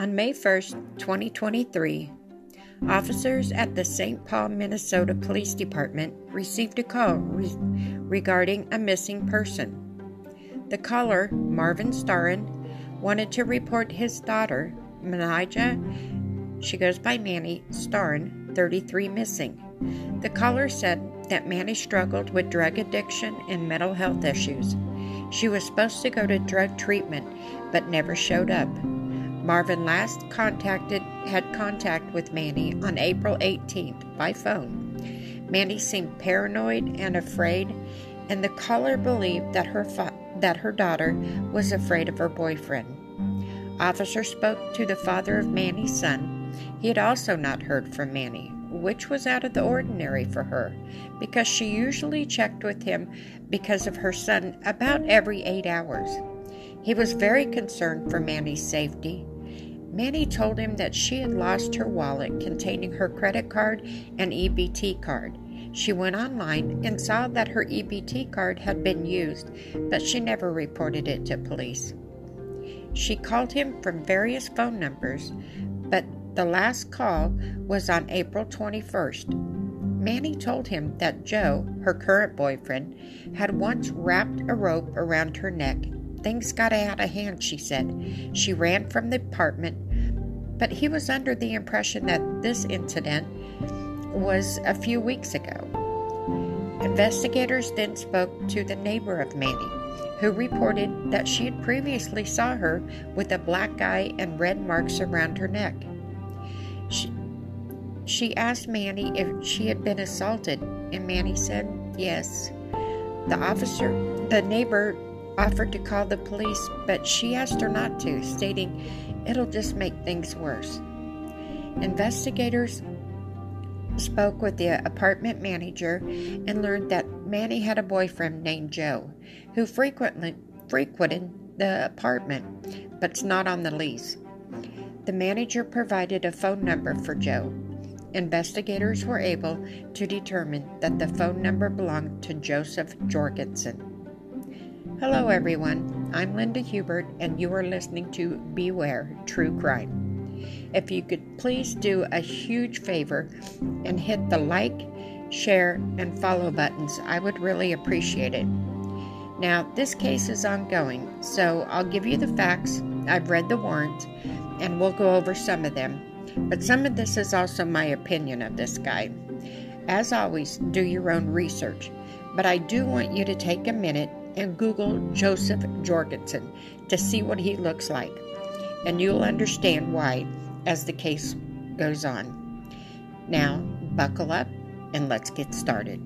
On May 1, 2023, officers at the St. Paul, Minnesota Police Department received a call re- regarding a missing person. The caller, Marvin Starren, wanted to report his daughter, Manijeh, she goes by Mani Starren, 33, missing. The caller said that Mani struggled with drug addiction and mental health issues. She was supposed to go to drug treatment but never showed up. Marvin last contacted had contact with Mani on April 18th by phone. Mani seemed paranoid and afraid, and the caller believed that her fa- that her daughter was afraid of her boyfriend. Officer spoke to the father of Mani's son. He had also not heard from Mani, which was out of the ordinary for her, because she usually checked with him because of her son about every eight hours. He was very concerned for Mani's safety. Mani told him that she had lost her wallet containing her credit card and EBT card. She went online and saw that her EBT card had been used, but she never reported it to police. She called him from various phone numbers, but the last call was on April 21st. Mani told him that Joe, her current boyfriend, had once wrapped a rope around her neck Things got out of hand, she said. She ran from the apartment, but he was under the impression that this incident was a few weeks ago. Investigators then spoke to the neighbor of Mani, who reported that she had previously saw her with a black eye and red marks around her neck. She, she asked Mani if she had been assaulted, and Mani said yes. The officer, the neighbor offered to call the police, but she asked her not to, stating it'll just make things worse. Investigators spoke with the apartment manager and learned that Mani had a boyfriend named Joe who frequently frequented the apartment but's not on the lease. The manager provided a phone number for Joe. Investigators were able to determine that the phone number belonged to Joseph Jorgenson. Hello, everyone. I'm Linda Hubert, and you are listening to Beware True Crime. If you could please do a huge favor and hit the like, share, and follow buttons, I would really appreciate it. Now, this case is ongoing, so I'll give you the facts. I've read the warrant, and we'll go over some of them. But some of this is also my opinion of this guy. As always, do your own research. But I do want you to take a minute and Google Joseph Jorgenson to see what he looks like, and you'll understand why as the case goes on. Now, buckle up and let's get started.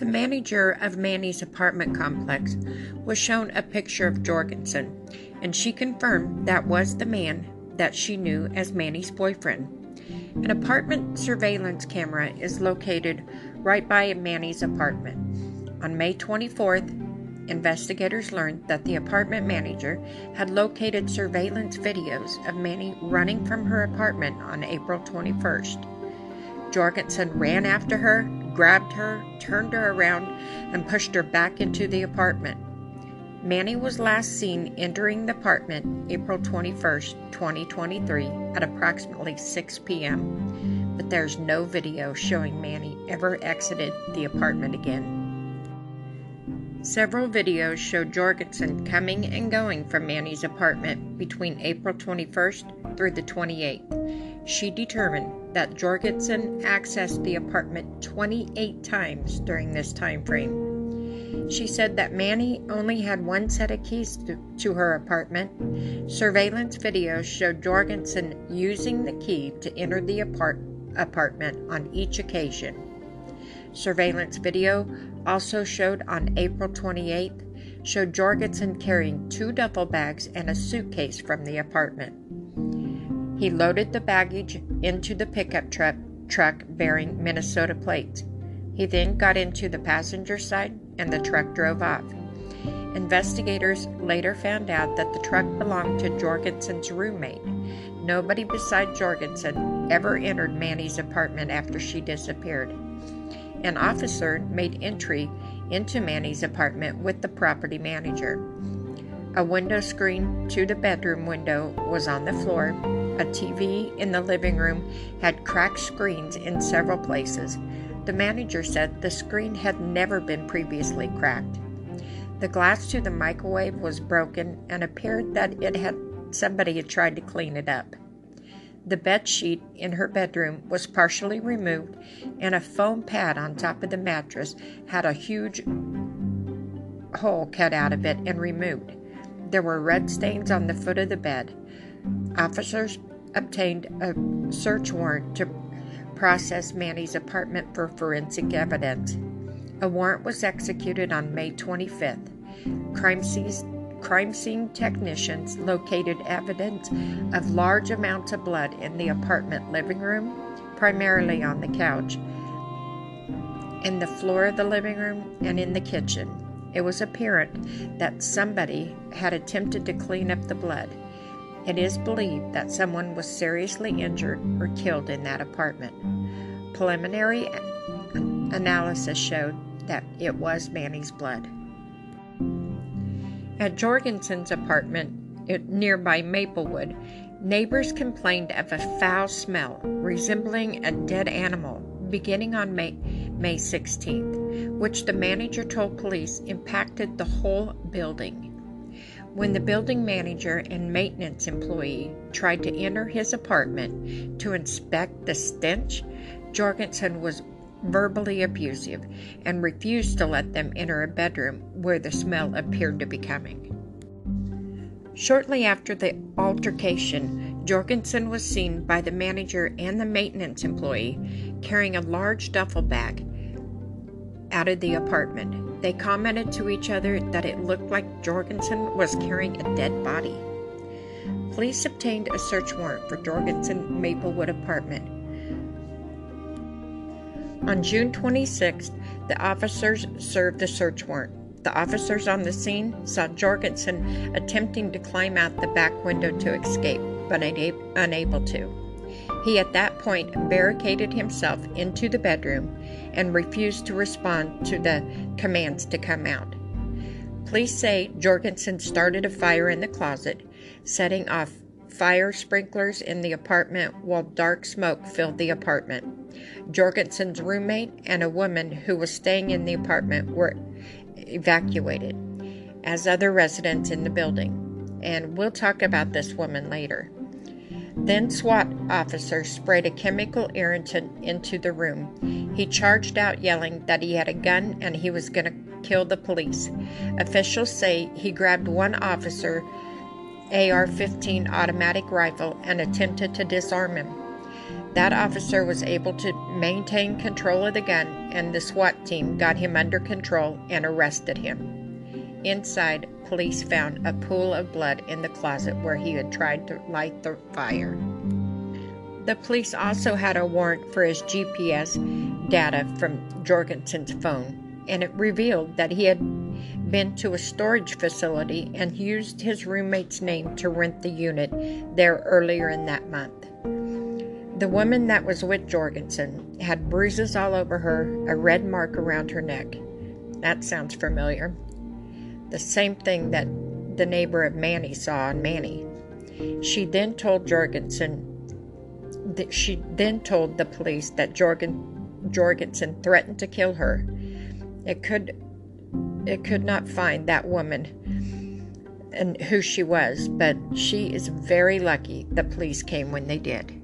The manager of Mani's apartment complex was shown a picture of Jorgenson, and she confirmed that was the man that she knew as Mani's boyfriend. An apartment surveillance camera is located right by Mani's apartment. On May 24th, investigators learned that the apartment manager had located surveillance videos of Mani running from her apartment on April 21st. Jorgenson ran after her grabbed her, turned her around, and pushed her back into the apartment. Mani was last seen entering the apartment April 21st, 2023, at approximately 6 p.m., but there's no video showing Mani ever exited the apartment again. Several videos show Jorgenson coming and going from Mani's apartment between April 21st through the 28th. She determined that Jorgenson accessed the apartment 28 times during this time frame. She said that Mani only had one set of keys to, to her apartment. Surveillance videos showed Jorgenson using the key to enter the apart- apartment on each occasion. Surveillance video also showed on April 28th showed Jorgenson carrying two duffel bags and a suitcase from the apartment. He loaded the baggage into the pickup truck, truck bearing Minnesota plates. He then got into the passenger side and the truck drove off. Investigators later found out that the truck belonged to Jorgenson's roommate. Nobody besides Jorgenson ever entered Mani's apartment after she disappeared. An officer made entry into Mani's apartment with the property manager. A window screen to the bedroom window was on the floor. A TV in the living room had cracked screens in several places. The manager said the screen had never been previously cracked. The glass to the microwave was broken and appeared that it had somebody had tried to clean it up. The bed sheet in her bedroom was partially removed, and a foam pad on top of the mattress had a huge hole cut out of it and removed. There were red stains on the foot of the bed. Officers obtained a search warrant to process Mani's apartment for forensic evidence. A warrant was executed on May 25th. Crime scene, crime scene technicians located evidence of large amounts of blood in the apartment living room, primarily on the couch, in the floor of the living room, and in the kitchen. It was apparent that somebody had attempted to clean up the blood. It is believed that someone was seriously injured or killed in that apartment. Preliminary analysis showed that it was Mani's blood. At Jorgenson's apartment nearby Maplewood, neighbors complained of a foul smell resembling a dead animal beginning on May, May 16th, which the manager told police impacted the whole building. When the building manager and maintenance employee tried to enter his apartment to inspect the stench, Jorgenson was verbally abusive and refused to let them enter a bedroom where the smell appeared to be coming. Shortly after the altercation, Jorgenson was seen by the manager and the maintenance employee carrying a large duffel bag out of the apartment. They commented to each other that it looked like Jorgenson was carrying a dead body. Police obtained a search warrant for Jorgenson Maplewood apartment on June 26th, the officers served the search warrant. The officers on the scene saw Jorgenson attempting to climb out the back window to escape, but unable to. He at that point barricaded himself into the bedroom and refused to respond to the commands to come out. Police say Jorgenson started a fire in the closet, setting off fire sprinklers in the apartment while dark smoke filled the apartment. Jorgenson's roommate and a woman who was staying in the apartment were evacuated, as other residents in the building. And we'll talk about this woman later. Then SWAT officers sprayed a chemical irritant into the room. He charged out yelling that he had a gun and he was going to kill the police. Officials say he grabbed one officer AR 15 automatic rifle and attempted to disarm him. That officer was able to maintain control of the gun, and the SWAT team got him under control and arrested him. Inside, police found a pool of blood in the closet where he had tried to light the fire. The police also had a warrant for his GPS data from Jorgenson's phone, and it revealed that he had been to a storage facility and used his roommate's name to rent the unit there earlier in that month. The woman that was with Jorgenson had bruises all over her, a red mark around her neck. That sounds familiar. The same thing that the neighbor of Mani saw on Mani. She then told Jorgenson that she then told the police that Jorgen, Jorgenson threatened to kill her. It could it could not find that woman and who she was, but she is very lucky the police came when they did.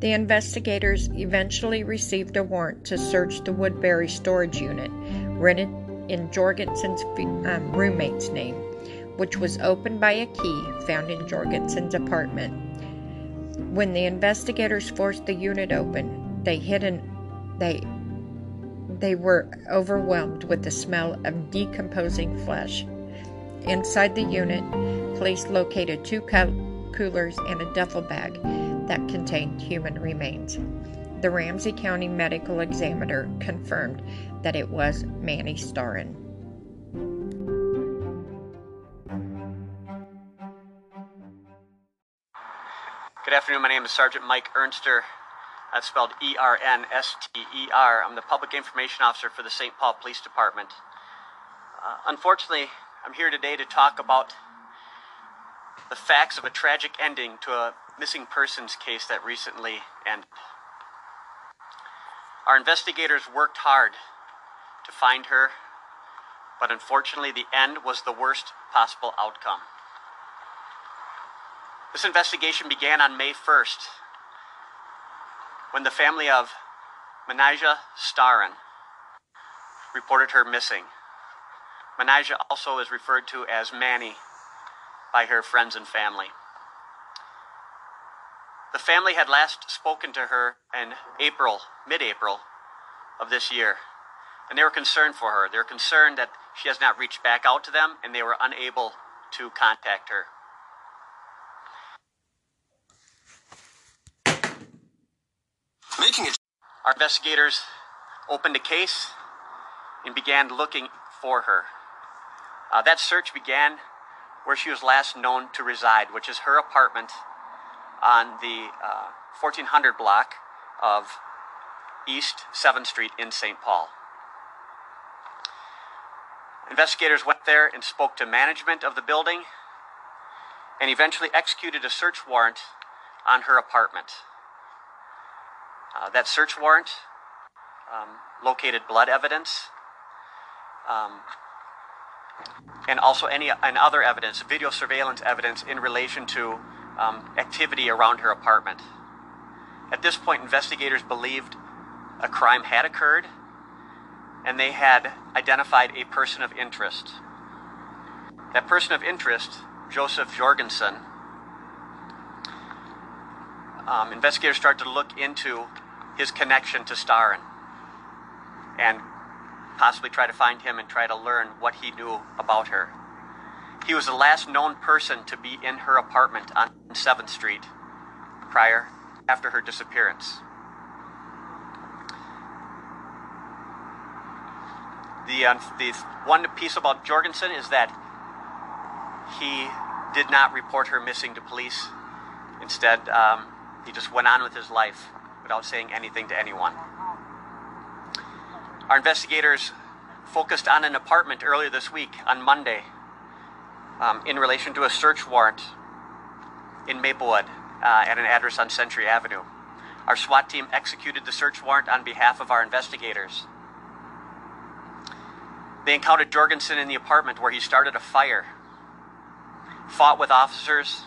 The investigators eventually received a warrant to search the Woodbury storage unit rented in Jorgenson's um, roommate's name, which was opened by a key found in Jorgenson's apartment. When the investigators forced the unit open, they hid an they they were overwhelmed with the smell of decomposing flesh. Inside the unit, police located two coolers and a duffel bag that contained human remains. The Ramsey County Medical Examiner confirmed that it was Mani Starren. Good afternoon. My name is Sergeant Mike Ernster. That's spelled E R N S T E R. I'm the Public Information Officer for the St. Paul Police Department. Uh, unfortunately, I'm here today to talk about the facts of a tragic ending to a missing persons case that recently ended. Our investigators worked hard to find her, but unfortunately, the end was the worst possible outcome. This investigation began on May 1st when the family of Manijeh Starren reported her missing. Manijeh also is referred to as Mani by her friends and family. The family had last spoken to her in April, mid April of this year, and they were concerned for her. They were concerned that she has not reached back out to them and they were unable to contact her. Making it. Our investigators opened a case and began looking for her. Uh, that search began where she was last known to reside, which is her apartment on the uh, 1400 block of East 7th Street in St. Paul. Investigators went there and spoke to management of the building and eventually executed a search warrant on her apartment. Uh, that search warrant um, located blood evidence um, and also any and other evidence, video surveillance evidence in relation to um, activity around her apartment. At this point, investigators believed a crime had occurred and they had identified a person of interest. That person of interest, Joseph Jorgenson, um, investigators started to look into his connection to Starren and possibly try to find him and try to learn what he knew about her. He was the last known person to be in her apartment on 7th Street prior after her disappearance. The, uh, the one piece about Jorgenson is that he did not report her missing to police. Instead, um, he just went on with his life without saying anything to anyone. Our investigators focused on an apartment earlier this week on Monday um, in relation to a search warrant in Maplewood uh, at an address on Century Avenue. Our SWAT team executed the search warrant on behalf of our investigators. They encountered Jorgenson in the apartment where he started a fire, fought with officers,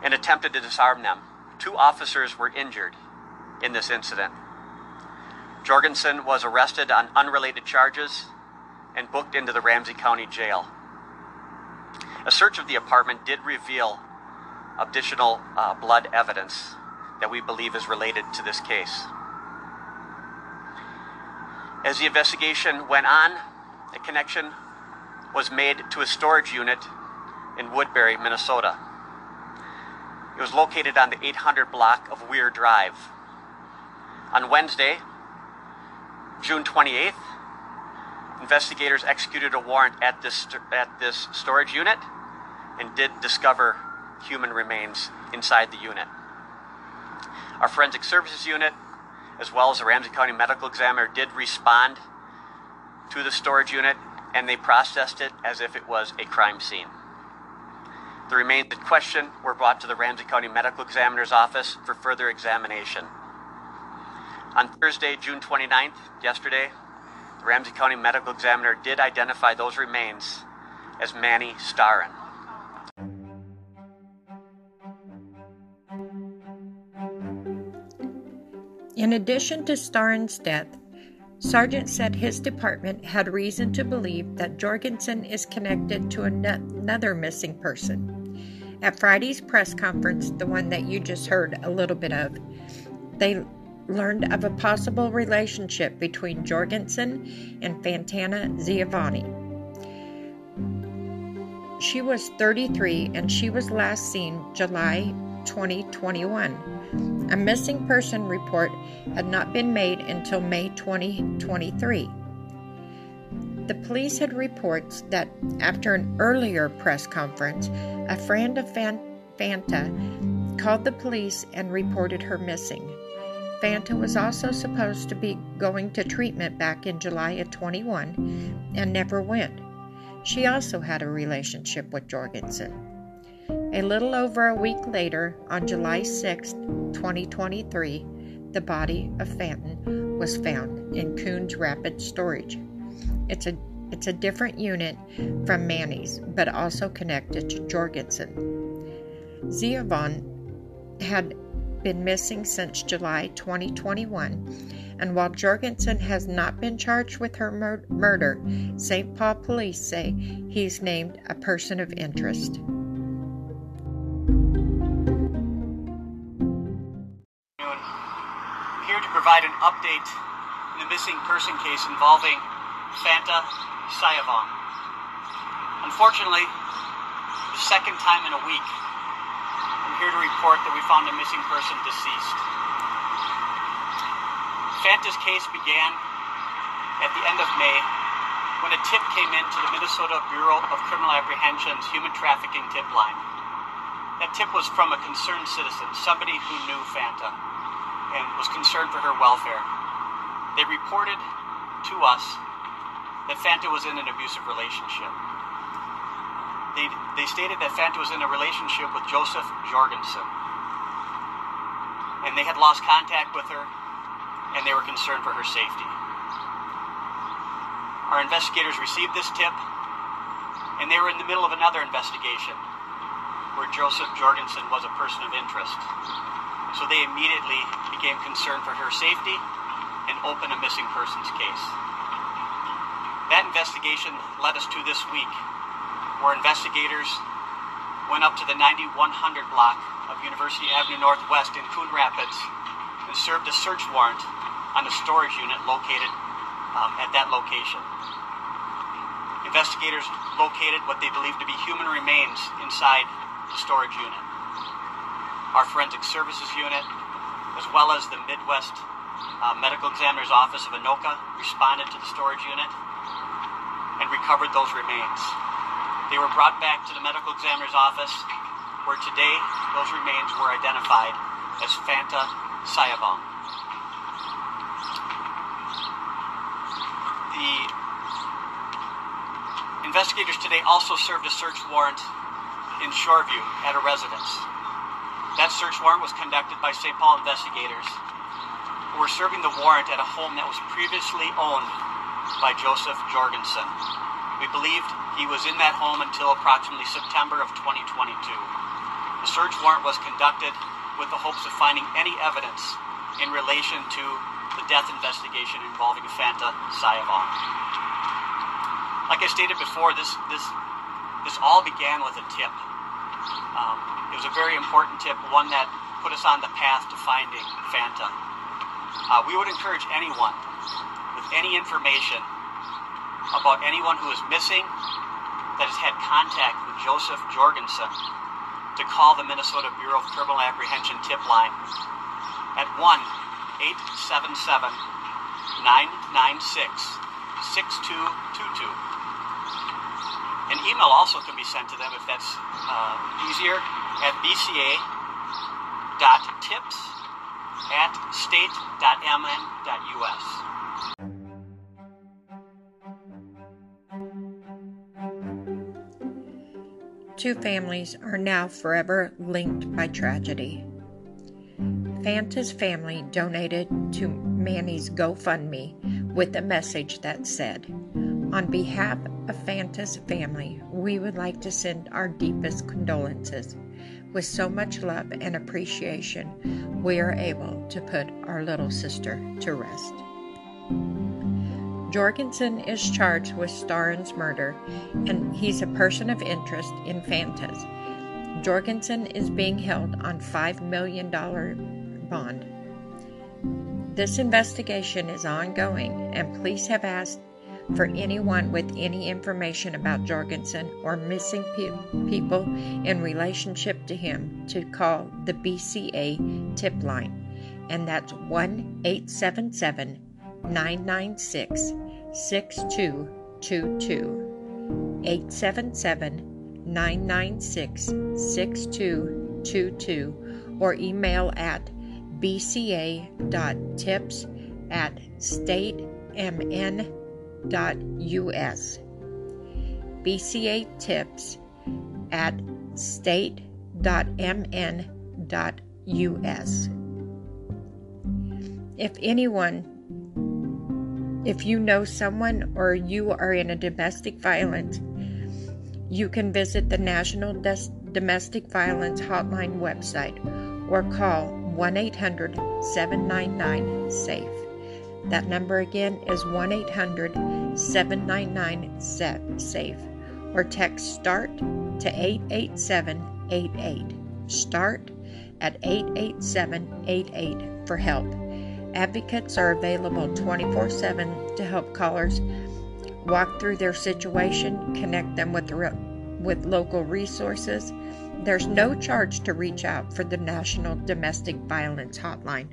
and attempted to disarm them. Two officers were injured in this incident. Jorgenson was arrested on unrelated charges and booked into the Ramsey County Jail. A search of the apartment did reveal additional uh, blood evidence that we believe is related to this case. As the investigation went on, a connection was made to a storage unit in Woodbury, Minnesota. It was located on the 800 block of Weir Drive. On Wednesday, June 28th, investigators executed a warrant at this, at this storage unit and did discover human remains inside the unit. Our forensic services unit, as well as the Ramsey County Medical Examiner, did respond to the storage unit and they processed it as if it was a crime scene. The remains in question were brought to the Ramsey County Medical Examiner's office for further examination. On Thursday, June 29th, yesterday, the Ramsey County Medical Examiner did identify those remains as Mani Starren. In addition to Starren's death, Sargent said his department had reason to believe that Jorgenson is connected to another missing person. At Friday's press conference, the one that you just heard a little bit of, they learned of a possible relationship between Jorgenson and Fantana Xayavong. She was 33 and she was last seen July 2021. A missing person report had not been made until May 2023. The police had reports that after an earlier press conference, a friend of Fanta called the police and reported her missing. Fanta was also supposed to be going to treatment back in July of 21 and never went. She also had a relationship with Jorgenson. A little over a week later, on July 6, 2023, the body of Fanton was found in Coon Rapids Storage. It's a it's a different unit from Mani's, but also connected to Jorgenson. Xayavong had been missing since July 2021, and while Jorgenson has not been charged with her mur- murder, St. Paul police say he's named a person of interest. Here to provide an update in the missing person case involving Fanta Xayavong. Unfortunately, the second time in a week, I'm here to report that we found a missing person deceased. Fanta's case began at the end of May when a tip came in to the Minnesota Bureau of Criminal Apprehension's human trafficking tip line. That tip was from a concerned citizen, somebody who knew Fanta and was concerned for her welfare. They reported to us that Fanta was in an abusive relationship. They, they stated that Fanta was in a relationship with Joseph Jorgenson. And they had lost contact with her, and they were concerned for her safety. Our investigators received this tip, and they were in the middle of another investigation where Joseph Jorgenson was a person of interest. So they immediately became concerned for her safety and opened a missing persons case. Investigation led us to this week, where investigators went up to the 9100 block of University Avenue Northwest in Coon Rapids and served a search warrant on a storage unit located um, at that location. Investigators located what they believed to be human remains inside the storage unit. Our forensic services unit, as well as the Midwest uh, Medical Examiner's Office of Anoka, responded to the storage unit recovered those remains. They were brought back to the medical examiner's office, where today those remains were identified as Fanta Xayavong. The investigators today also served a search warrant in Shoreview at a residence. That search warrant was conducted by St. Paul investigators who were serving the warrant at a home that was previously owned by Joseph Jorgenson. We believed he was in that home until approximately September of 2022. The search warrant was conducted with the hopes of finding any evidence in relation to the death investigation involving Fanta Xayavong. Like I stated before, this this this all began with a tip. Um, it was a very important tip, one that put us on the path to finding Fanta. Uh, we would encourage anyone any information about anyone who is missing that has had contact with Joseph Jorgenson to call the Minnesota Bureau of Criminal Apprehension tip line at 1 877 996 6222. An email also can be sent to them if that's uh, easier at bca.tips at state.mn.us. Two families are now forever linked by tragedy. Fanta's family donated to Mani's GoFundMe with a message that said, On behalf of Fanta's family, we would like to send our deepest condolences. With so much love and appreciation, we are able to put our little sister to rest. Jorgenson is charged with Starren's murder, and he's a person of interest in Fantas. Jorgenson is being held on $5 million bond. This investigation is ongoing, and police have asked for anyone with any information about Jorgenson or missing pe- people in relationship to him to call the BCA tip line, and that's 1 877 996 6222. 877 996 6222 or email at bca.tips at statemn.us. BCA tips at state.mn.us. If anyone, if you know someone or you are in a domestic violence, you can visit the National Domestic Violence Hotline website or call 1 800 799 SAFE. That number again is 1 800 799 SAFE or text START to 88788. START at 88788 for help. Advocates are available 24 7 to help callers walk through their situation, connect them with, the, with local resources. There's no charge to reach out for the National Domestic Violence Hotline.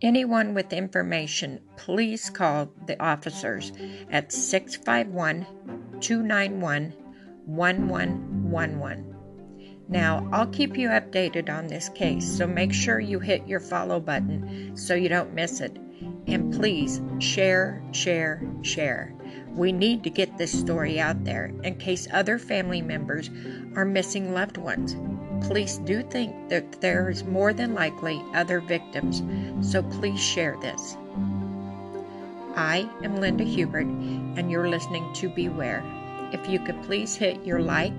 Anyone with information, please call the officers at 651 291 1111. Now, I'll keep you updated on this case, so make sure you hit your follow button so you don't miss it. And please share, share, share. We need to get this story out there in case other family members are missing loved ones. Police do think that there is more than likely other victims, so please share this. I am Linda Hubert, and you're listening to Beware. If you could please hit your like,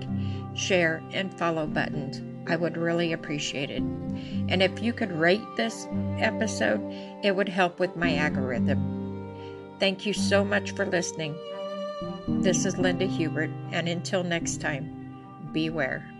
share, and follow buttons, I would really appreciate it. And if you could rate this episode, it would help with my algorithm. Thank you so much for listening. This is Linda Hubert, and until next time, beware.